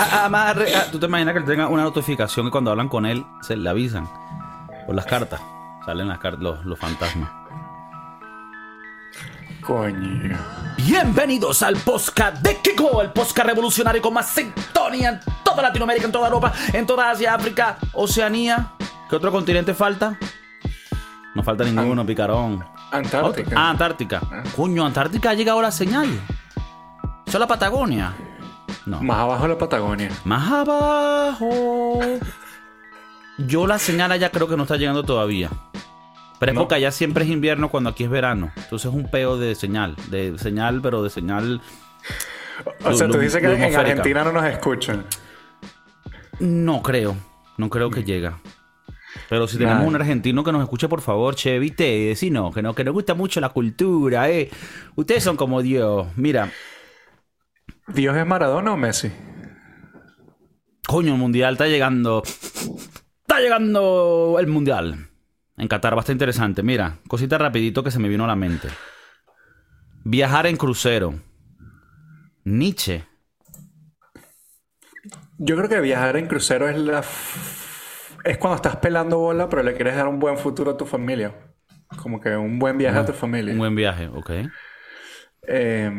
Además, re- ah, tú te imaginas que él tenga una notificación y cuando hablan con él se le avisan por las cartas. Salen las cartas, los, los fantasmas. Coño. Bienvenidos al podcast de Kiko, el podcast revolucionario con más sintonía en toda Latinoamérica, en toda Europa, en toda Asia, África, Oceanía. ¿Qué otro continente falta? No falta ninguno, picarón. Antártica. Ah, Antártica. Coño, Antártica ha llegado la señal. ¿Eso es la Patagonia? No. Más abajo de la Patagonia. Más abajo. Yo la señal allá creo que no está llegando todavía. Pero es No. porque allá siempre es invierno cuando aquí es verano. Entonces es un peo de señal. De señal, pero de señal. O sea, tú dices que en. Argentina no nos escuchan. No creo. No creo que llega. Pero si tenemos un argentino que nos escuche, por favor, che, viste, si no, que no, que nos gusta mucho la cultura, eh. Ustedes son como Dios. Mira, ¿Dios es Maradona o Messi? coño, el mundial está llegando. Está llegando el mundial. En Qatar, bastante interesante. Mira, cosita rapidito que se me vino a la mente. Viajar en crucero. Nietzsche. Yo creo que viajar en crucero es la... Es cuando estás pelando bola, pero le quieres dar un buen futuro a tu familia. Como que un buen viaje a tu familia. Un buen viaje, ok. Eh,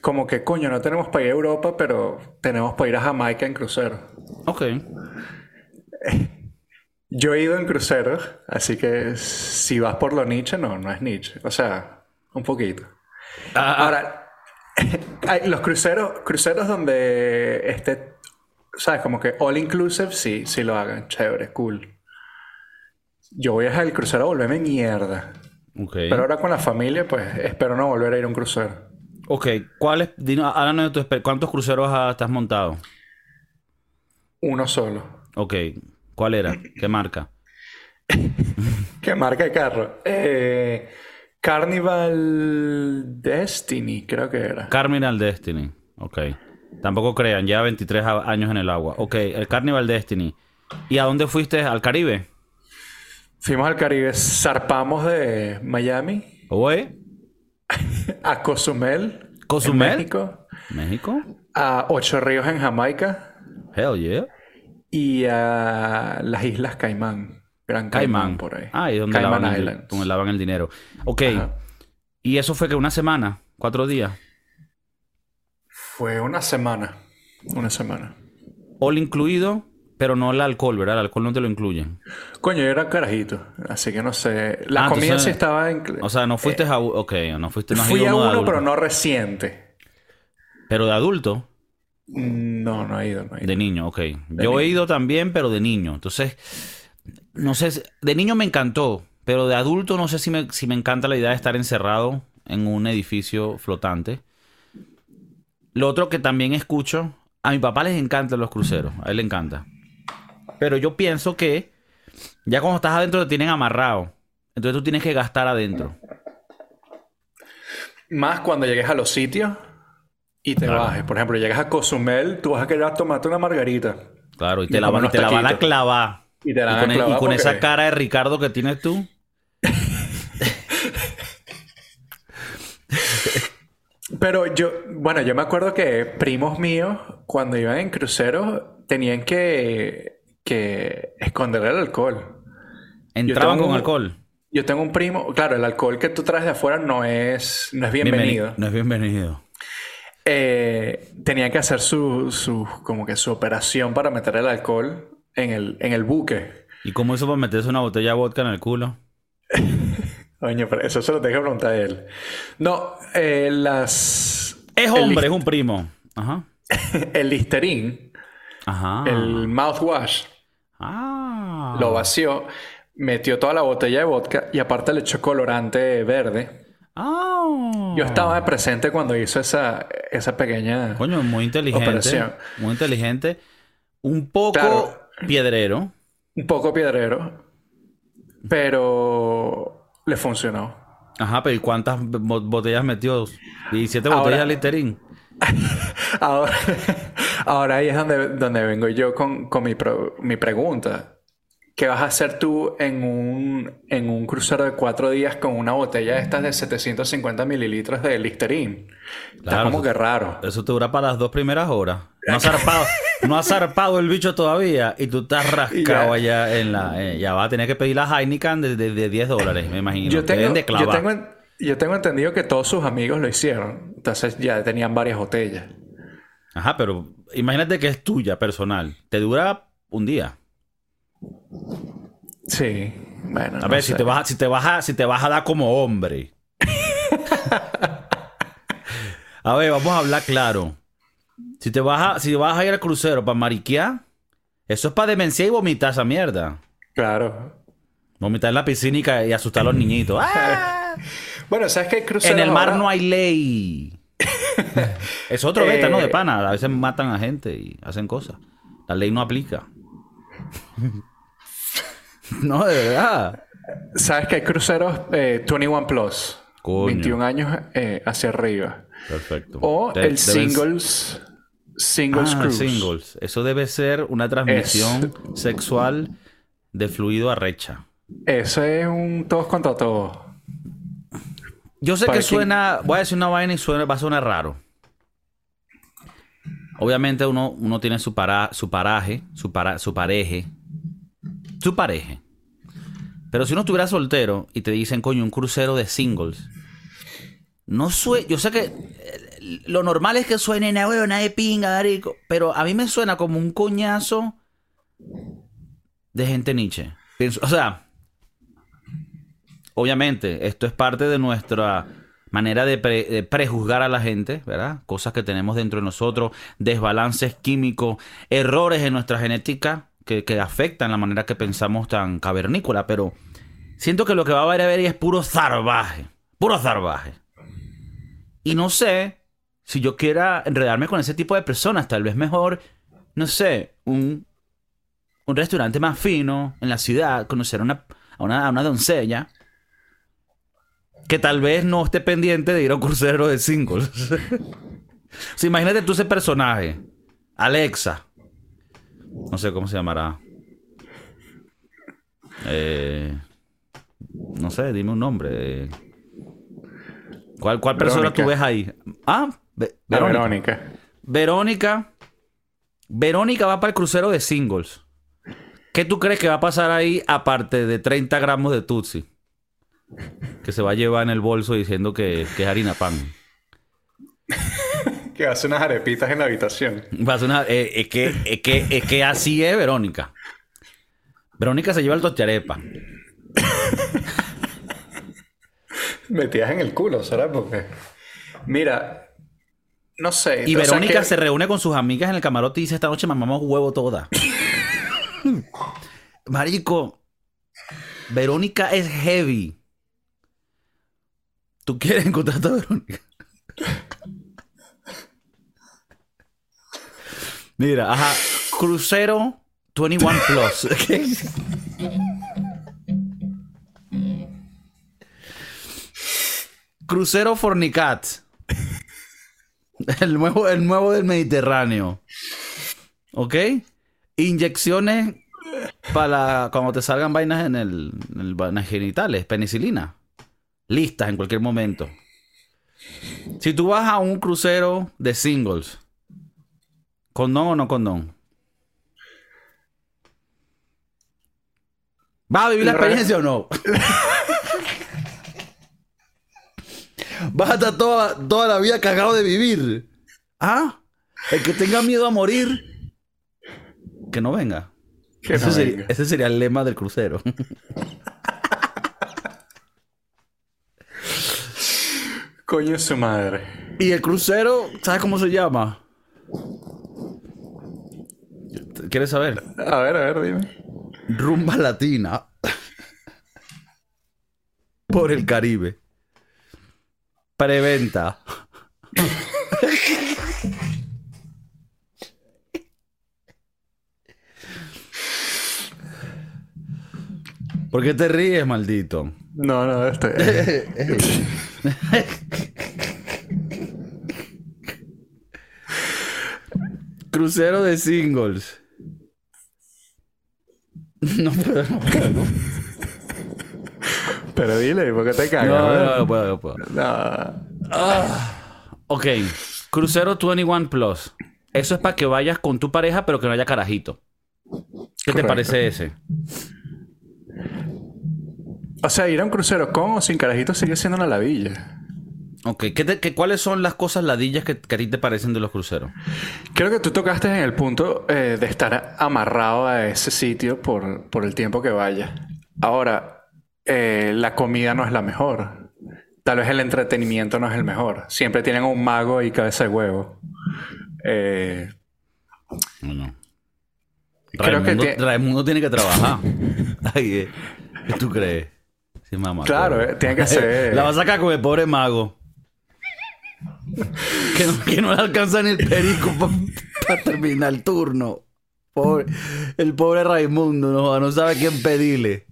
como que, coño, no tenemos para ir a Europa, pero tenemos para ir a Jamaica en crucero. Ok. Yo he ido en cruceros, así que si vas por lo Nietzsche, no, no es Nietzsche. O sea, un poquito. Ah, ah, Ahora, los cruceros, cruceros donde esté, ¿sabes? Como que all inclusive, sí, sí lo hagan. Chévere, cool. Yo voy al crucero a volverme mierda. ok. Pero ahora con la familia, pues espero no volver a ir a un crucero. Ok, ¿cuáles? háblanos de tu ¿Cuántos cruceros has, has montado? Uno solo. Ok, ¿cuál era? ¿Qué marca? ¿Qué marca de carro? Eh, Carnival Destiny, creo que era. Carnival Destiny. Ok. Tampoco crean, lleva 23 a- años en el agua. Ok, el Carnival Destiny. ¿Y a dónde fuiste? ¿Al Caribe? Fuimos al Caribe, zarpamos de Miami Oye, a Cozumel, ¿Cozumel? en México, ¿México? a Ocho Ríos en Jamaica Hell yeah. y a las Islas Caimán. Gran Caimán, Caimán. por ahí. Ah, y donde lavan, el, Islands. donde lavan el dinero. Ok. Ajá. ¿Y eso fue que una semana? ¿Cuatro días? Fue una semana. Una semana. All incluido, pero no el alcohol, ¿verdad? El alcohol no te lo incluyen. Coño, yo era carajito, así que no sé. La Ah, comida entonces- sí estaba en... O sea, no fuiste a... Ok, no fuiste... No Fui a uno de adulto. pero no reciente. Pero de adulto. No, no he ido, no he ido. De niño, ok. Yo he ido también, pero de niño. Entonces, no sé, de niño me encantó, pero de adulto no sé si me, si me encanta la idea de estar encerrado en un edificio flotante. Lo otro que también escucho, a mi papá les encantan los cruceros, a él le encanta. Pero yo pienso que ya cuando estás adentro te tienen amarrado. Entonces tú tienes que gastar adentro. Más cuando llegues a los sitios y te Claro. bajes. Por ejemplo, llegas a Cozumel, tú vas a querer tomarte una margarita. Claro, y Y te la, van, y unos te la van a clavar. Y te la Y van con, a e- y clavar con esa cara de Ricardo que tienes tú. Pero yo, bueno, yo me acuerdo que primos míos, cuando iban en crucero, tenían que, que esconder el alcohol. Entraban con un- alcohol. Yo tengo un primo, claro, el alcohol que tú traes de afuera no es, no es bienvenido. Bienveni- No es bienvenido. Eh, tenían que hacer su, su, como que su operación para meter el alcohol en el, en el buque. ¿Y cómo hizo para meterse una botella de vodka en el culo? Coño, pero eso se lo tengo que preguntar a él. No, eh, las... Es hombre, es un primo. Ajá. El Listerine, Ajá. el mouthwash, Ah. lo vació, metió toda la botella de vodka y aparte le echó colorante verde. Ah. Yo estaba presente cuando hizo esa, esa pequeña... Coño, muy inteligente. Operación. Muy inteligente. Un poco Claro. piedrero. Un poco piedrero, pero le funcionó. Ajá, pero ¿y cuántas bo- botellas metió? 17 Ahora- botellas de Listerine. Ahora, ahora ahí es donde, donde vengo yo con, con mi, pro- mi pregunta. ¿Qué vas a hacer tú en un, en un crucero de cuatro días con una botella de estas de 750 mililitros de Listerine? Está Claro, como eso- que raro. Eso te dura para las dos primeras horas. No ha zarpado, no ha zarpado el bicho todavía y tú estás rascado Ya. allá en la... eh, ya va a tener que pedir la Heineken de, de- de 10 dólares, me imagino. Yo Te tengo, yo tengo entendido que todos sus amigos lo hicieron. Entonces ya tenían varias botellas. Ajá, pero imagínate que es tuya, personal. Te dura un día. Sí. Bueno. A no ver, si sé. te, vas a, si, te vas a, si te vas a dar como hombre. a ver, vamos a hablar claro. Si te vas a, si vas a ir al crucero para mariquear, eso es para demencia y vomitar esa mierda. Claro. Vomitar en la piscina y, asustar a los niñitos. ¡Ah! Bueno, ¿sabes qué? En el mar no hay ley. es otro beta, ¿no? De Eh, pana. A veces matan a gente y hacen cosas. La ley no aplica. no, de verdad. ¿Sabes que hay cruceros eh, 21 Plus? Coño. 21 años eh, hacia arriba. Perfecto. O De- el Singles, singles Ah, Cruise. singles. Eso debe ser una transmisión sexual de fluido a recha. Eso es un todos contra todos. Yo sé Para que suena, voy a decir una vaina y suena, va a sonar raro. Obviamente uno, uno tiene su, para, su paraje, su, para, su pareje, su pareje. Pero si uno estuviera soltero y te dicen, coño, un crucero de singles, no suena, yo sé que eh, lo normal es que suene na huevona de pinga, darico, pero a mí me suena como un coñazo de gente. Pienso- o sea, obviamente, esto es parte de nuestra manera de, de prejuzgar a la gente, ¿verdad? Cosas que tenemos dentro de nosotros, desbalances químicos, errores en nuestra genética que, que afectan la manera que pensamos tan cavernícola, pero siento que lo que va a haber a ver es puro zarbaje, puro zarbaje. Y no sé si yo quiera enredarme con ese tipo de personas, tal vez mejor, no sé, un, un restaurante más fino en la ciudad, conocer a una, una, doncella que tal vez no esté pendiente de ir a un crucero de singles. o imagínate tú ese personaje, Alexa. No sé cómo se llamará. Eh, no sé, dime un nombre. ¿Cuál, cuál persona Verónica. tú ves ahí? Ah, Ve- Verónica. Verónica. Verónica. Verónica va para el crucero de singles. ¿Qué tú crees que va a pasar ahí aparte de 30 gramos de Tutsi? Que se va a llevar en el bolso diciendo que, que es harina pan. Que hace unas arepitas en la habitación. Una- eh, es, que, es, que, es que así es Verónica. Verónica se lleva el tocharepa. Metidas en el culo, ¿será? Porque. Mira. No sé. Y Verónica que- se reúne con sus amigas en el camarote y dice, esta noche mamamos huevo toda. Marico, Verónica es heavy. ¿Tú quieres encontrar a Verónica? Mira, ajá. Crucero 21 Plus. Crucero Fornicat. El nuevo, el nuevo del Mediterráneo. ¿Ok? Inyecciones para cuando te salgan vainas en el, en el vainas genitales, penicilina. Listas en cualquier momento. Si tú vas a un crucero de singles, ¿condón o no condón? ¿Vas a vivir la experiencia o no? Vas a estar toda, toda la vida cagado de vivir. ¿Ah? El que tenga miedo a morir, que no venga. Que ese, no sería, venga. ese sería el lema del crucero. Coño su madre. y el crucero, ¿sabes cómo se llama? ¿Quieres saber? A ver, a ver, dime. Rumba Latina. Por el Caribe. Preventa. ¿Por qué te ríes, maldito? No, no, este. Crucero de singles. No puedo, no puedo. No, Pero dile, ¿por qué te cagas? no, no, no puedo, no puedo. No. Ok, crucero 21 Plus. Eso es para que vayas con tu pareja, pero que no haya carajito. ¿Qué te parece ese? O sea, ir a un crucero con o sin carajito sigue siendo una ladilla. Ok, ¿qué te- qué- ¿cuáles son las cosas ladillas que, que a ti te parecen de los cruceros? Creo que tú tocaste en el punto eh, de estar amarrado a ese sitio por, por el tiempo que vaya. Ahora, eh, la comida no es la mejor. Tal vez el entretenimiento no es el mejor. Siempre tienen un mago y cabeza de huevo. Eh, No. Creo que Raimundo, tie- Raimundo tiene que trabajar. Ay, eh, ¿Qué tú crees? Sí, mamá. Claro, eh, tiene que ser- La vas a sacar con el pobre mago. Que no, que no le alcanza ni el perico para terminar el turno. Pobre- el pobre Raimundo no, no sabe quién pedirle.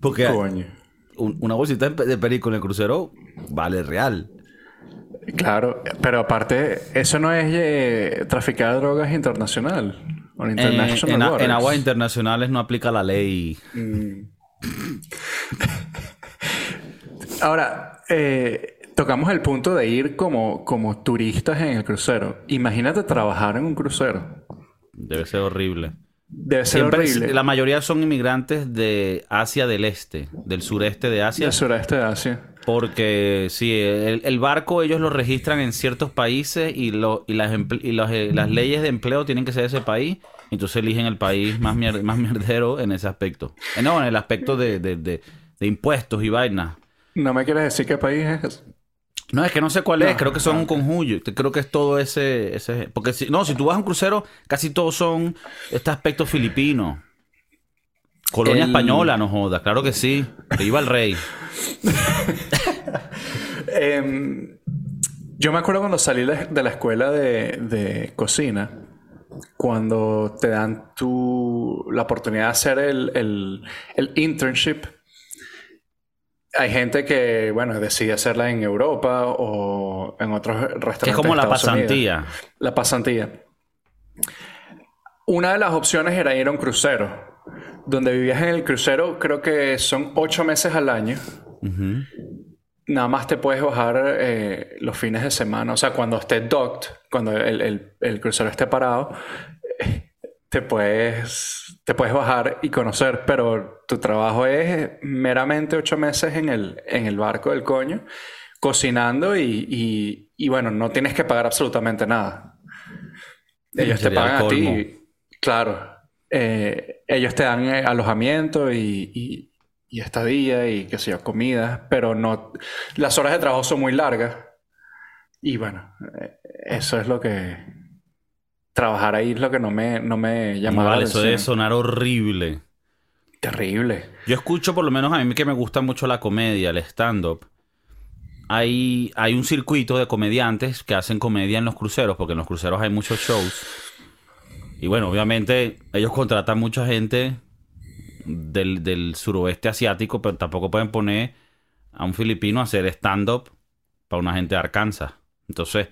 Porque coño. un- una bolsita de perico en el crucero vale real. Claro, pero aparte, eso no es eh, traficar drogas internacional. En, en aguas internacionales no aplica la ley. Ahora, eh, tocamos el punto de ir como, como turistas en el crucero. Imagínate trabajar en un crucero. Debe ser horrible. Debe ser Siempre horrible. la mayoría son inmigrantes de Asia del Este, del sureste de Asia. Del sureste de Asia. Porque sí, el, el barco ellos lo registran en ciertos países y, lo, y, las, y eh, las leyes de empleo tienen que ser de ese país. Entonces eligen el país más, mier- más mierdero en ese aspecto. Eh, No, en el aspecto de, de- de- de impuestos y vainas. ¿No me quieres decir qué país es? No, es que no sé cuál es, No, creo que son ah. un conjunto. Creo que es todo ese. ese porque si, no, si tú vas a un crucero, casi todos son este aspecto filipino. Colonia El- española, no joda, claro que sí. Iba el rey. Em, yo me acuerdo cuando salí de de la escuela de, de cocina, cuando te dan tu, la oportunidad de hacer el, el, el internship. Hay gente que, bueno, decide hacerla en Europa o en otros restaurantes. Que es como de la Unidos. pasantía. La pasantía. Una de las opciones era ir a un crucero. Donde vivías en el crucero, creo que son ocho meses al año. Nada más te puedes bajar eh, los fines de semana. O sea, cuando esté docked, cuando el, el- el crucero esté parado, eh, te puedes, te puedes bajar y conocer. Pero tu trabajo es meramente ocho meses en el, en el barco del coño, cocinando y, y- y, bueno, no tienes que pagar absolutamente nada. Ellos te pagan a ti. Claro. Eh, ellos te dan eh, alojamiento y, y, y estadía y qué sé yo, comida, pero no. Las horas de trabajo son muy largas. Y bueno, eh, eso es lo que. Trabajar ahí es lo que no me, no me No, llama la vale, eso debe atención. sonar horrible. Terrible. Yo escucho, por lo menos a mí que me gusta mucho la comedia, el stand-up. Hay, hay un circuito de comediantes que hacen comedia en los cruceros, porque en los cruceros hay muchos shows. Y bueno, obviamente ellos contratan mucha gente del, del suroeste asiático, pero tampoco pueden poner a un filipino a hacer stand-up para una gente de Arkansas. Entonces,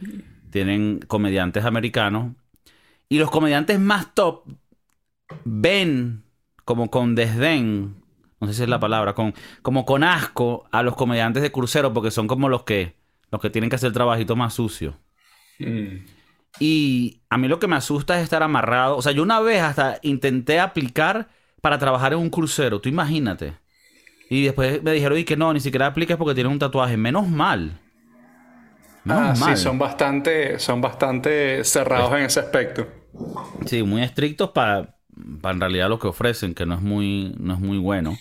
tienen comediantes americanos. Y los comediantes más top ven como con desdén, no sé si es la palabra, con, como con asco a los comediantes de crucero porque son como los que, los que tienen que hacer el trabajito más sucio. Mm. Y a mí lo que me asusta es estar amarrado. O sea, yo una vez hasta intenté aplicar para trabajar en un crucero, tú imagínate. Y después me dijeron, y que no, ni siquiera apliques porque tienes un tatuaje. Menos mal. Menos Ah, sí, son bastante, son bastante cerrados en ese aspecto. Sí, muy estrictos para en realidad lo que ofrecen, que no es muy, no es muy bueno.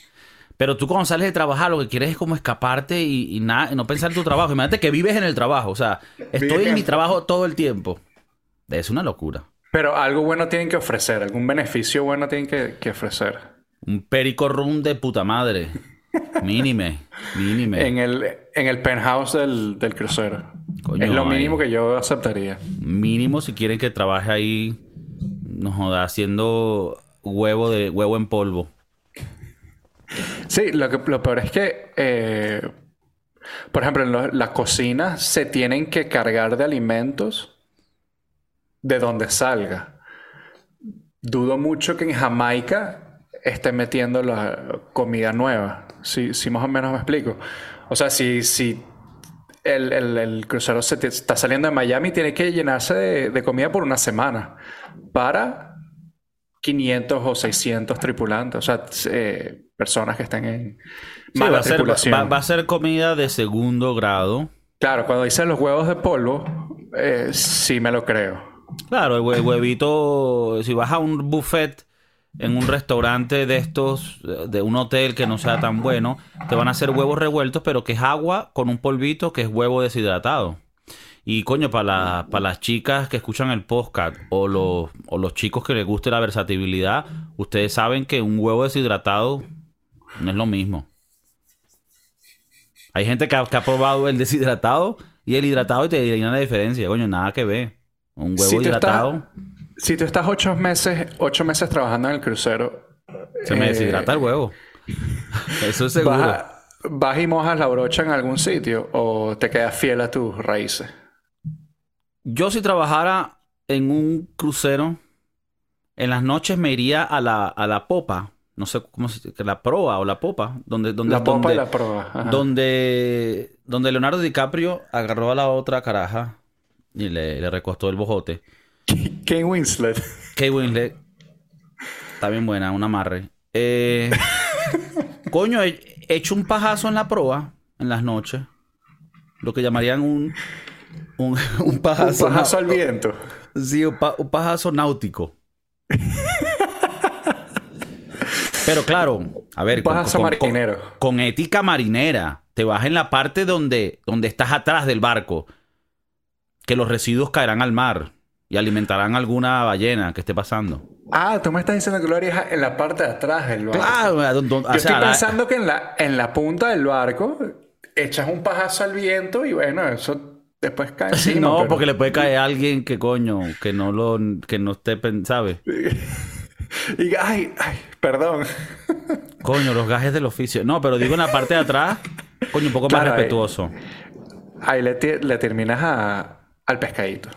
Pero tú cuando sales de trabajar lo que quieres es como escaparte y, y nada, no pensar en tu trabajo. Imagínate que vives en el trabajo. O sea, estoy en mi trabajo todo el tiempo. Es una locura. Pero algo bueno tienen que ofrecer, algún beneficio bueno tienen que, que ofrecer. Un perico room de puta madre. Mínime, mínime. En el, en el penthouse del, del crucero. Coño, es lo mínimo que yo aceptaría. Mínimo si quieren que trabaje ahí, no joda, haciendo huevo de huevo en polvo. Sí, lo, que, lo peor es que, eh, por ejemplo, en lo- las cocinas se tienen que cargar de alimentos de donde salga. Dudo mucho que en Jamaica estén metiendo la comida nueva. Si, si más o menos me explico. O sea, si, si el, el, el crucero se está saliendo de Miami, tiene que llenarse de, de comida por una semana para 500 o 600 tripulantes, o sea, eh, personas que estén en Sí, mala va, a ser, va, a ser comida de segundo grado. Claro, cuando dicen los huevos de polvo, eh, sí me lo creo. Claro, el hue- huevito, si vas a un buffet en un restaurante de estos, de un hotel que no sea tan bueno, te van a hacer huevos revueltos, pero que es agua con un polvito que es huevo deshidratado. Y coño, para, la- para las chicas que escuchan el podcast o los, o los chicos que les guste la versatilidad, ustedes saben que un huevo deshidratado no es lo mismo. Hay gente que ha, que ha probado el deshidratado y el hidratado y te dirán la diferencia. Coño, nada que ver. Un huevo Si hidratado Si tú estás ocho meses, ocho meses trabajando en el crucero, se me eh, deshidrata el huevo. Eso es seguro. vas, a- vas y mojas la brocha en algún sitio o te quedas fiel a tus raíces. Yo si trabajara en un crucero, en las noches me iría a la, a la popa. No sé cómo se que la proa o la popa. Donde, donde, la popa donde, y la proa. ajá. donde, donde Leonardo DiCaprio agarró a la otra caraja y le, le recostó el bojote. Kane Winslet. Kate Winslet. Está bien buena, un amarre. Eh, coño, he he hecho un pajazo en la proa en las noches. Lo que llamarían un, un, un Un pajazo. pajazo al viento. Sí, un, pa- un pajazo náutico. Pero claro, a ver, Un pajazo marinero. con ética marinera. Te vas en la parte donde, donde estás atrás del barco. Que los residuos caerán al mar y alimentarán alguna ballena que esté pasando. Ah, tú me estás diciendo que lo harías en la parte de atrás del barco. Claro, don- don- o Yo sea, estoy la- pensando que en la, en la punta del barco echas un pajazo al viento y bueno, eso después cae encima. no, pero- porque le puede caer a alguien que coño, que no lo, que no esté, ¿sabes? Y ay, ay, perdón. Coño, los gajes del oficio. No, pero digo en la parte de atrás, coño, un poco más Claro, ahí- respetuoso. Ahí le, le terminas a- al pescadito.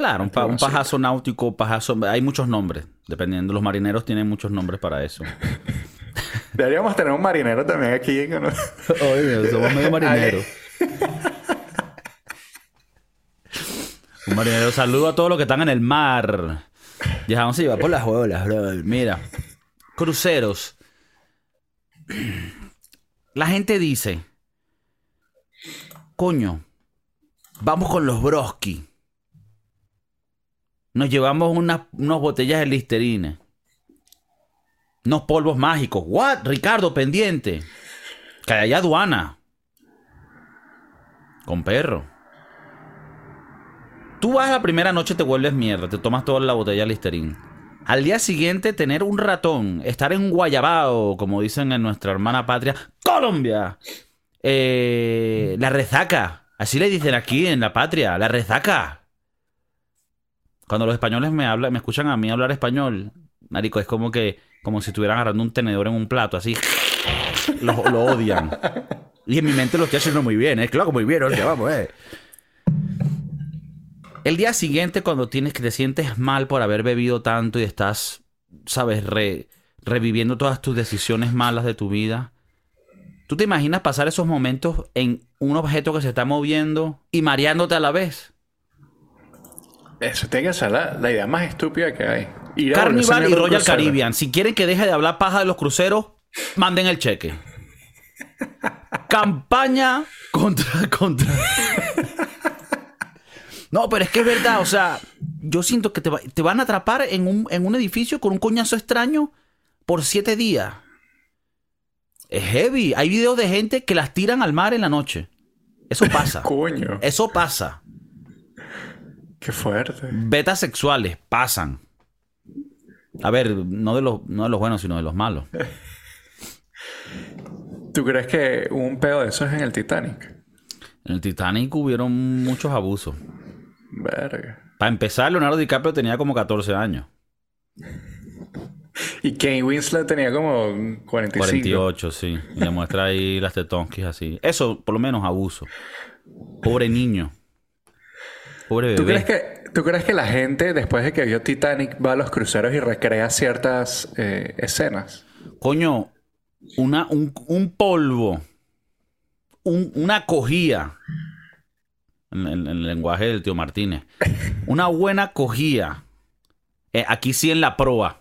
Claro, un, pa- un pajazo náutico, pajazo. Hay muchos nombres, dependiendo. Los marineros tienen muchos nombres para eso. Deberíamos tener un marinero también aquí. no- Oye, somos medio marineros. Un marinero. Saludo a todos los que están en el mar. Dejamos llevar por las olas, bro. Mira, cruceros. La gente dice, coño, vamos con los broski. Nos llevamos unas, unas botellas de listerine. Unos polvos mágicos. ¿What? Ricardo, pendiente. Que aduana. Con perro. Tú vas la primera noche, te vuelves mierda, te tomas toda la botella de Listerine. Al día siguiente, tener un ratón, estar en Guayabao, como dicen en nuestra hermana patria, Colombia. Eh, la rezaca. Así le dicen aquí en la patria, la rezaca. Cuando los españoles me hablan, me escuchan a mí hablar español, marico, es como que, como si estuvieran agarrando un tenedor en un plato, así. Lo, odian. Y en mi mente lo estoy haciendo muy bien, ¿eh? Claro, muy bien, hostia, vamos, eh. El día siguiente, cuando tienes que te sientes mal por haber bebido tanto y estás, sabes, re- reviviendo todas tus decisiones malas de tu vida, ¿tú te imaginas pasar esos momentos en un objeto que se está moviendo y mareándote a la vez? Eso tiene que ser la, la idea más estúpida que hay. Ir a volverse Carnival y Royal crucero. Caribbean. Si quieren que deje de hablar paja de los cruceros, manden el cheque. Campaña contra, contra. No, pero es que es verdad, o sea, yo siento que te, va- te van a atrapar en un, en un edificio con un coñazo extraño por siete días. Es heavy. Hay videos de gente que las tiran al mar en la noche. Eso pasa. Coño, Eso pasa. Qué fuerte. Betas sexuales pasan. A ver, no de los, no de los buenos, sino de los malos. ¿Tú crees que hubo un pedo de esos en el Titanic? En el Titanic hubieron muchos abusos. Verga. Para empezar, Leonardo DiCaprio tenía como 14 años. Y Kane Winslet tenía como 45. 48, sí. Y le muestra ahí las tetonquis así. Eso, por lo menos, abuso. Pobre niño. Pobre ¿Tú crees, que, ¿Tú crees que la gente, después de que vio Titanic, va a los cruceros y recrea ciertas eh, escenas? Coño, una, un, un polvo, un- una cogía, en, en- en el lenguaje del tío Martínez, una buena cogía, eh, aquí sí en la proa,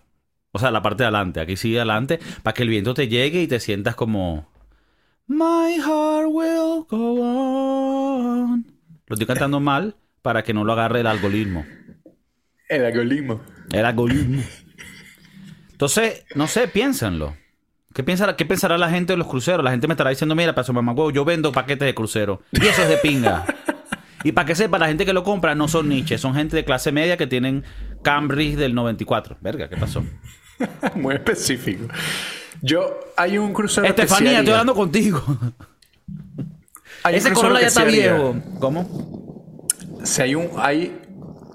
o sea, la parte de adelante, aquí sí adelante, para que el viento te llegue y te sientas como... My heart will go on. Lo estoy cantando mal para que no lo agarre el algoritmo. El algoritmo. El algoritmo. Entonces, no sé, piénsenlo. ¿Qué, piensa, ¿Qué pensará la gente de los cruceros? La gente me estará diciendo, mira, paso mamá huevo, yo vendo paquetes de crucero. Y eso es de pinga. Y para que sepa, la gente que lo compra no son niches, son gente de clase media que tienen Camry del 94. Verga, ¿qué pasó? Muy específico. Yo, hay un crucero Estefanía, estoy hablando contigo. Hay Ese Corolla ya está viejo. ¿Cómo? Si hay un, hay,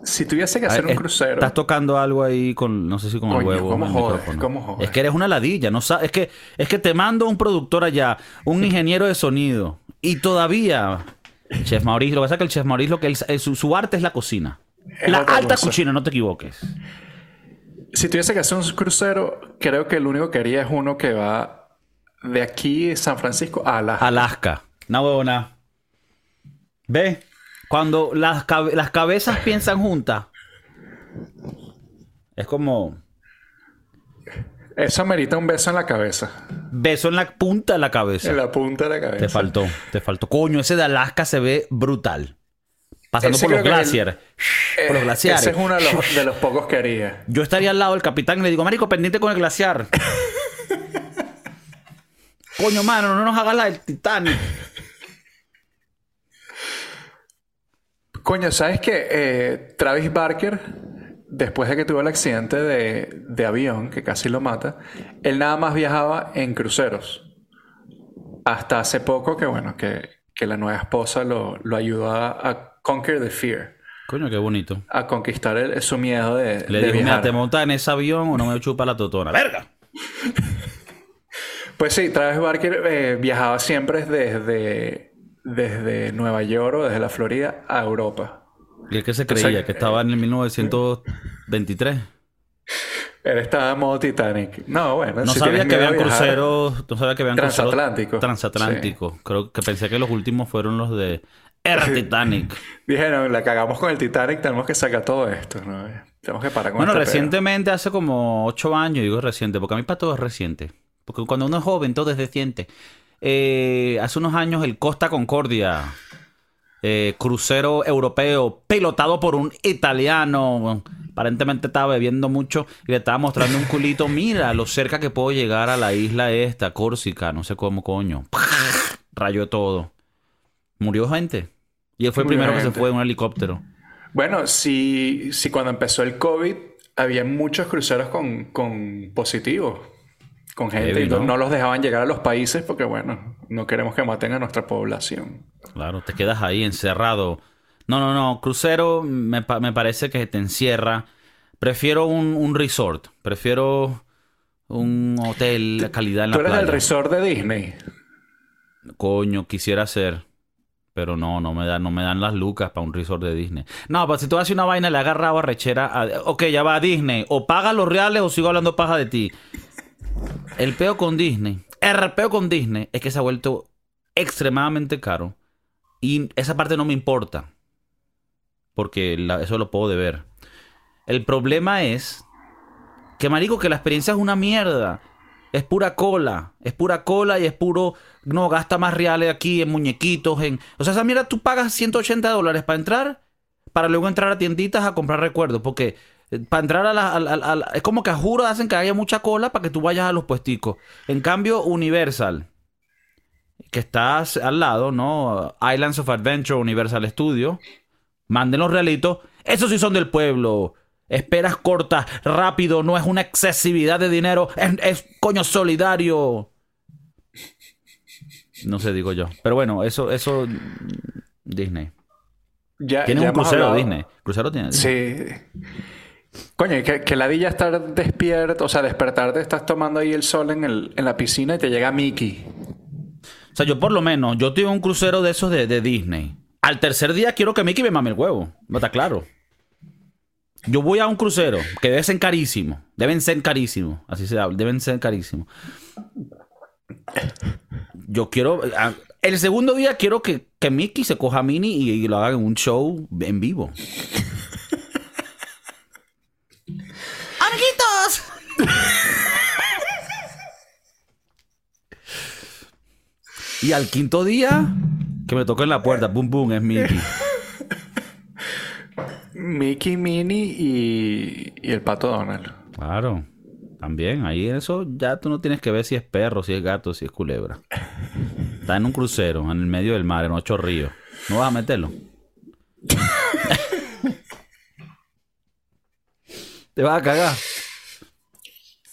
si tuviese que hacer Ah, un es- crucero, Estás tocando algo ahí con, no sé si con el huevo. ¿cómo. Es que eres una ladilla, no sabes, es que, es que te mando un productor allá, un ingeniero de sonido, y todavía, Chef Mauricio, lo que pasa es que el Chef Mauricio, lo que él- eh, su, su arte es la cocina. Es la alta cosa. cocina, no te equivoques. si tuviese que hacer un crucero, creo que el único que haría es uno que va de aquí San Francisco a Alaska. Alaska. Una huevona. ¿Ve? Cuando las, cabe- las cabezas piensan juntas, es como Eso amerita un beso en la cabeza. beso en la punta de la cabeza. En la punta de la cabeza. Te faltó, te faltó. Coño, ese de Alaska se ve brutal. Pasando por los que glaciares. Eh, por los glaciares. Ese es uno de los, de los pocos que haría. Yo estaría al lado del capitán y le digo, Marico, pendiente con el glaciar. Coño, mano, no nos hagas la del Titanic. Coño, ¿sabes qué? Eh, Travis Barker, después de que tuvo el accidente de, de avión, que casi lo mata, él nada más viajaba en cruceros. Hasta hace poco que, bueno, que, que la nueva esposa lo, lo ayudó a, a conquer the fear. Coño, qué bonito. A conquistar el- su miedo de, Le de mira. ¿te montas en ese avión o no me chupa la totona? ¡Verga! Pues sí, Travis Barker eh, viajaba siempre desde, desde Nueva York o desde la Florida a Europa. ¿Y el que se creía? ¿Que estaba en el 1923? Él estaba en modo Titanic. No, bueno. No si sabía que habían cruceros... No sabía que habían cruceros Transatlánticos. Transatlánticos. Creo que pensé que los últimos fueron los de... Era Titanic. Dijeron, la cagamos con el Titanic, tenemos que sacar todo esto, ¿no? Tenemos que parar con Bueno, este recientemente, hace como ocho años, digo reciente, porque a mí para todo es reciente. Porque cuando uno es joven, todo es reciente. Eh, hace unos años el Costa Concordia, eh, crucero europeo, pilotado por un italiano, aparentemente estaba bebiendo mucho y le estaba mostrando un culito, mira lo cerca que puedo llegar a la isla esta, Córsica, no sé cómo coño. Rayó todo. Murió gente. Y él fue el primero que se fue en un helicóptero. Bueno, si, si cuando empezó el COVID había muchos cruceros con, con positivos, con gente, Heavy, y no, los dejaban llegar a los países porque, bueno, no queremos que maten a nuestra población. Claro, te quedas ahí encerrado. No, no, no. Crucero me, pa- me parece que te encierra. Prefiero un, un resort. Prefiero un hotel de calidad en la Tú eres playa. del resort de Disney. Coño, quisiera ser. Pero no, no me, da, no me dan las lucas para un resort de Disney. No, pero si tú haces una vaina, le agarraba rechera a... Ok, ya va a Disney. O paga los reales o sigo hablando paja de ti. El peo con Disney. El peo con Disney es que se ha vuelto extremadamente caro. Y esa parte no me importa. Porque eso lo puedo deber. El problema es que, marico, que la experiencia es una mierda. Es pura cola. Es pura cola y es puro... No, gasta más reales aquí en muñequitos, en... O sea, esa mierda tú pagas 180 dólares para entrar, para luego entrar a tienditas a comprar recuerdos. Porque para entrar a la... a a es como que a juro hacen que haya mucha cola para que tú vayas a los puesticos. En cambio, Universal, que estás al lado, ¿no? Islands of Adventure, Universal Studio. Manden los realitos. Esos sí son del pueblo. Esperas cortas, rápido, no es una excesividad de dinero, es, es coño solidario. No sé, digo yo. Pero bueno, eso, eso. Disney. Ya, Tiene ya un crucero hablado- Disney. Crucero tiene. Disney. Sí. Coño, y que, que la ya estar despierto, o sea, despertarte, estás tomando ahí el sol en, el, en la piscina y te llega Mickey. O sea, yo por lo menos, yo tuve un crucero de esos de, de Disney. Al tercer día quiero que Mickey me mame el huevo. ¿No está claro? yo voy a un crucero, que debe ser carísimo. Deben ser carísimos. Así se habla, deben ser carísimos. Yo quiero. ah, El segundo día quiero que, que Mickey se coja a Minnie y, y lo haga en un show en vivo. Y al quinto día, que me toquen la puerta, boom, boom, es Mickey. Mickey, Minnie y, y el pato Donald. Claro. También, ahí en eso ya tú no tienes que ver si es perro, si es gato, si es culebra. Está en un crucero, en el medio del mar, en ocho ríos. ¿No vas a meterlo? Te vas a cagar.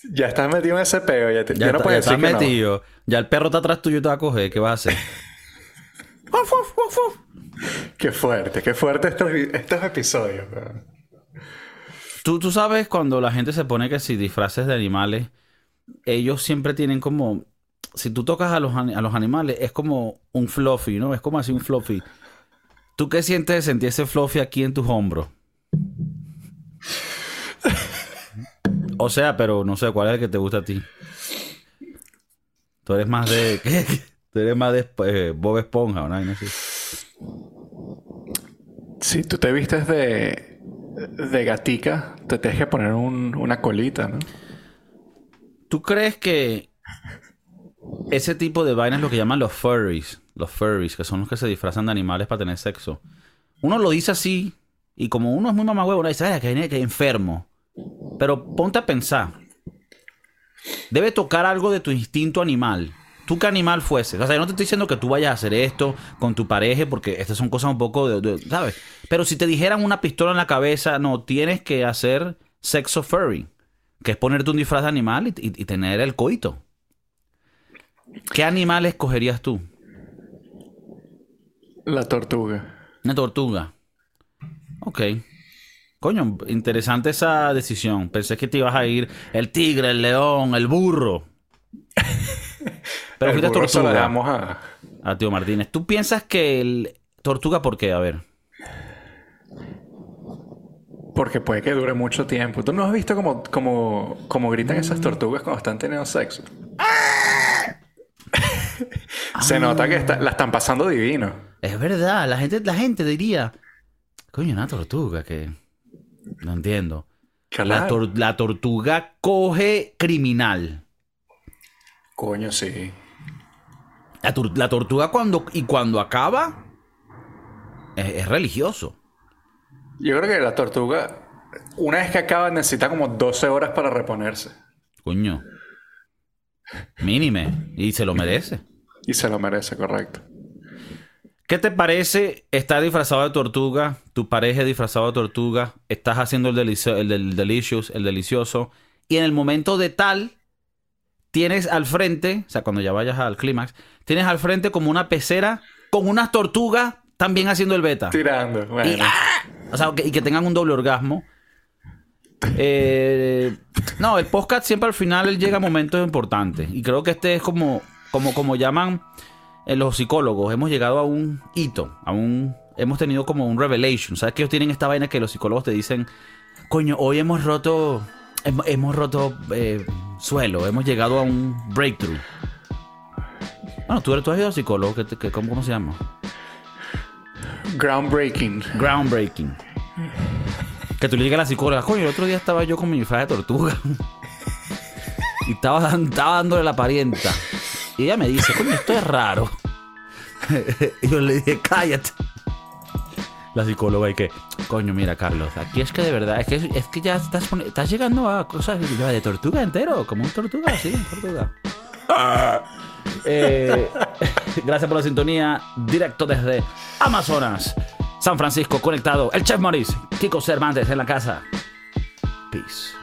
Ya estás metido en ese peo. Ya, te, Ya, ya no está- puedes ya decir estás que no. metido. Ya el perro está atrás tuyo y te va a coger. ¿Qué vas a hacer? Uf, uf, uf, uf. Qué fuerte, qué fuerte estos, estos episodios. ¿Tú, tú sabes cuando la gente se pone que si disfraces de animales, ellos siempre tienen como... Si tú tocas a los, a los animales, es como un fluffy, ¿no? Es como así un fluffy. ¿Tú qué sientes de sentir ese fluffy aquí en tus hombros? O sea, pero no sé cuál es el que te gusta a ti. Tú eres más de... ¿qué? Tú eres más de eh, Bob Esponja, ¿no? No sé. Si tú te vistes de, de gatica, te tienes que poner un- una colita, ¿no? ¿Tú crees que ese tipo de vainas es lo que llaman los furries? Los furries, que son los que se disfrazan de animales para tener sexo. Uno lo dice así, y como uno es muy mamagüevo, uno dice, ay, que, que enfermo. Pero ponte a pensar. Debe tocar algo de tu instinto animal. ¿Tú qué animal fueses? O sea, yo no te estoy diciendo que tú vayas a hacer esto con tu pareja, porque estas son cosas un poco de, de- ¿sabes? Pero si te dijeran una pistola en la cabeza, no, tienes que hacer sexo furry, que es ponerte un disfraz de animal y, y- y tener el coito. ¿Qué animal escogerías tú? La tortuga. Una tortuga. Ok. Coño, interesante esa decisión. Pensé que te ibas a ir el tigre, el león, el burro. Pero El fuiste burro tortuga. a... A Tío Martínez. ¿Tú piensas que el tortuga por qué? A ver. Porque puede que dure mucho tiempo. ¿Tú no has visto cómo, cómo, cómo gritan esas tortugas cuando están teniendo sexo? Se nota que está- la están pasando divino. Es verdad, la gente, la gente diría, coño, una tortuga que no entiendo. La, tor- la tortuga coge criminal. Coño, sí. La, tor- la tortuga cuando y cuando acaba es, es religioso. Yo creo que la tortuga, una vez que acaba, necesita como 12 horas para reponerse. Coño. Mínime. Y se lo merece. Y se lo merece, correcto. ¿Qué te parece estar disfrazado de tortuga? Tu pareja disfrazado de tortuga. Estás haciendo el, delicio- el del delicious, el delicioso. Y en el momento de tal, tienes al frente, o sea, cuando ya vayas al clímax, tienes al frente como una pecera con unas tortugas también haciendo el beta. Tirando. Bueno. Y, ¡ah! O sea, que- y que tengan un doble orgasmo. Eh, no, el podcast siempre al final él llega a momentos importantes. Y creo que este es como, como, como llaman los psicólogos. Hemos llegado a un hito, a un. Hemos tenido como un revelation. ¿Sabes que ellos tienen esta vaina que los psicólogos te dicen, coño, hoy hemos roto. Hemos, hemos roto eh, suelo, hemos llegado a un breakthrough. Bueno, tú, eres- tú has ido al psicólogo, que, que- ¿cómo, ¿cómo se llama? Groundbreaking. Groundbreaking. Que tú le digas a la psicóloga, coño, el otro día estaba yo con mi disfraz de tortuga. y estaba, estaba dándole la parienta. Y ella me dice, coño, esto es raro. y yo le dije, cállate. La psicóloga y que, coño, mira, Carlos, aquí es que de verdad, es que, es que ya estás, estás llegando a cosas de tortuga entero, como un tortuga, sí, tortuga. Eh, gracias por la sintonía. Directo desde Amazonas, San Francisco, conectado. El Chef Maurice, Kiko Cervantes en la casa. Peace.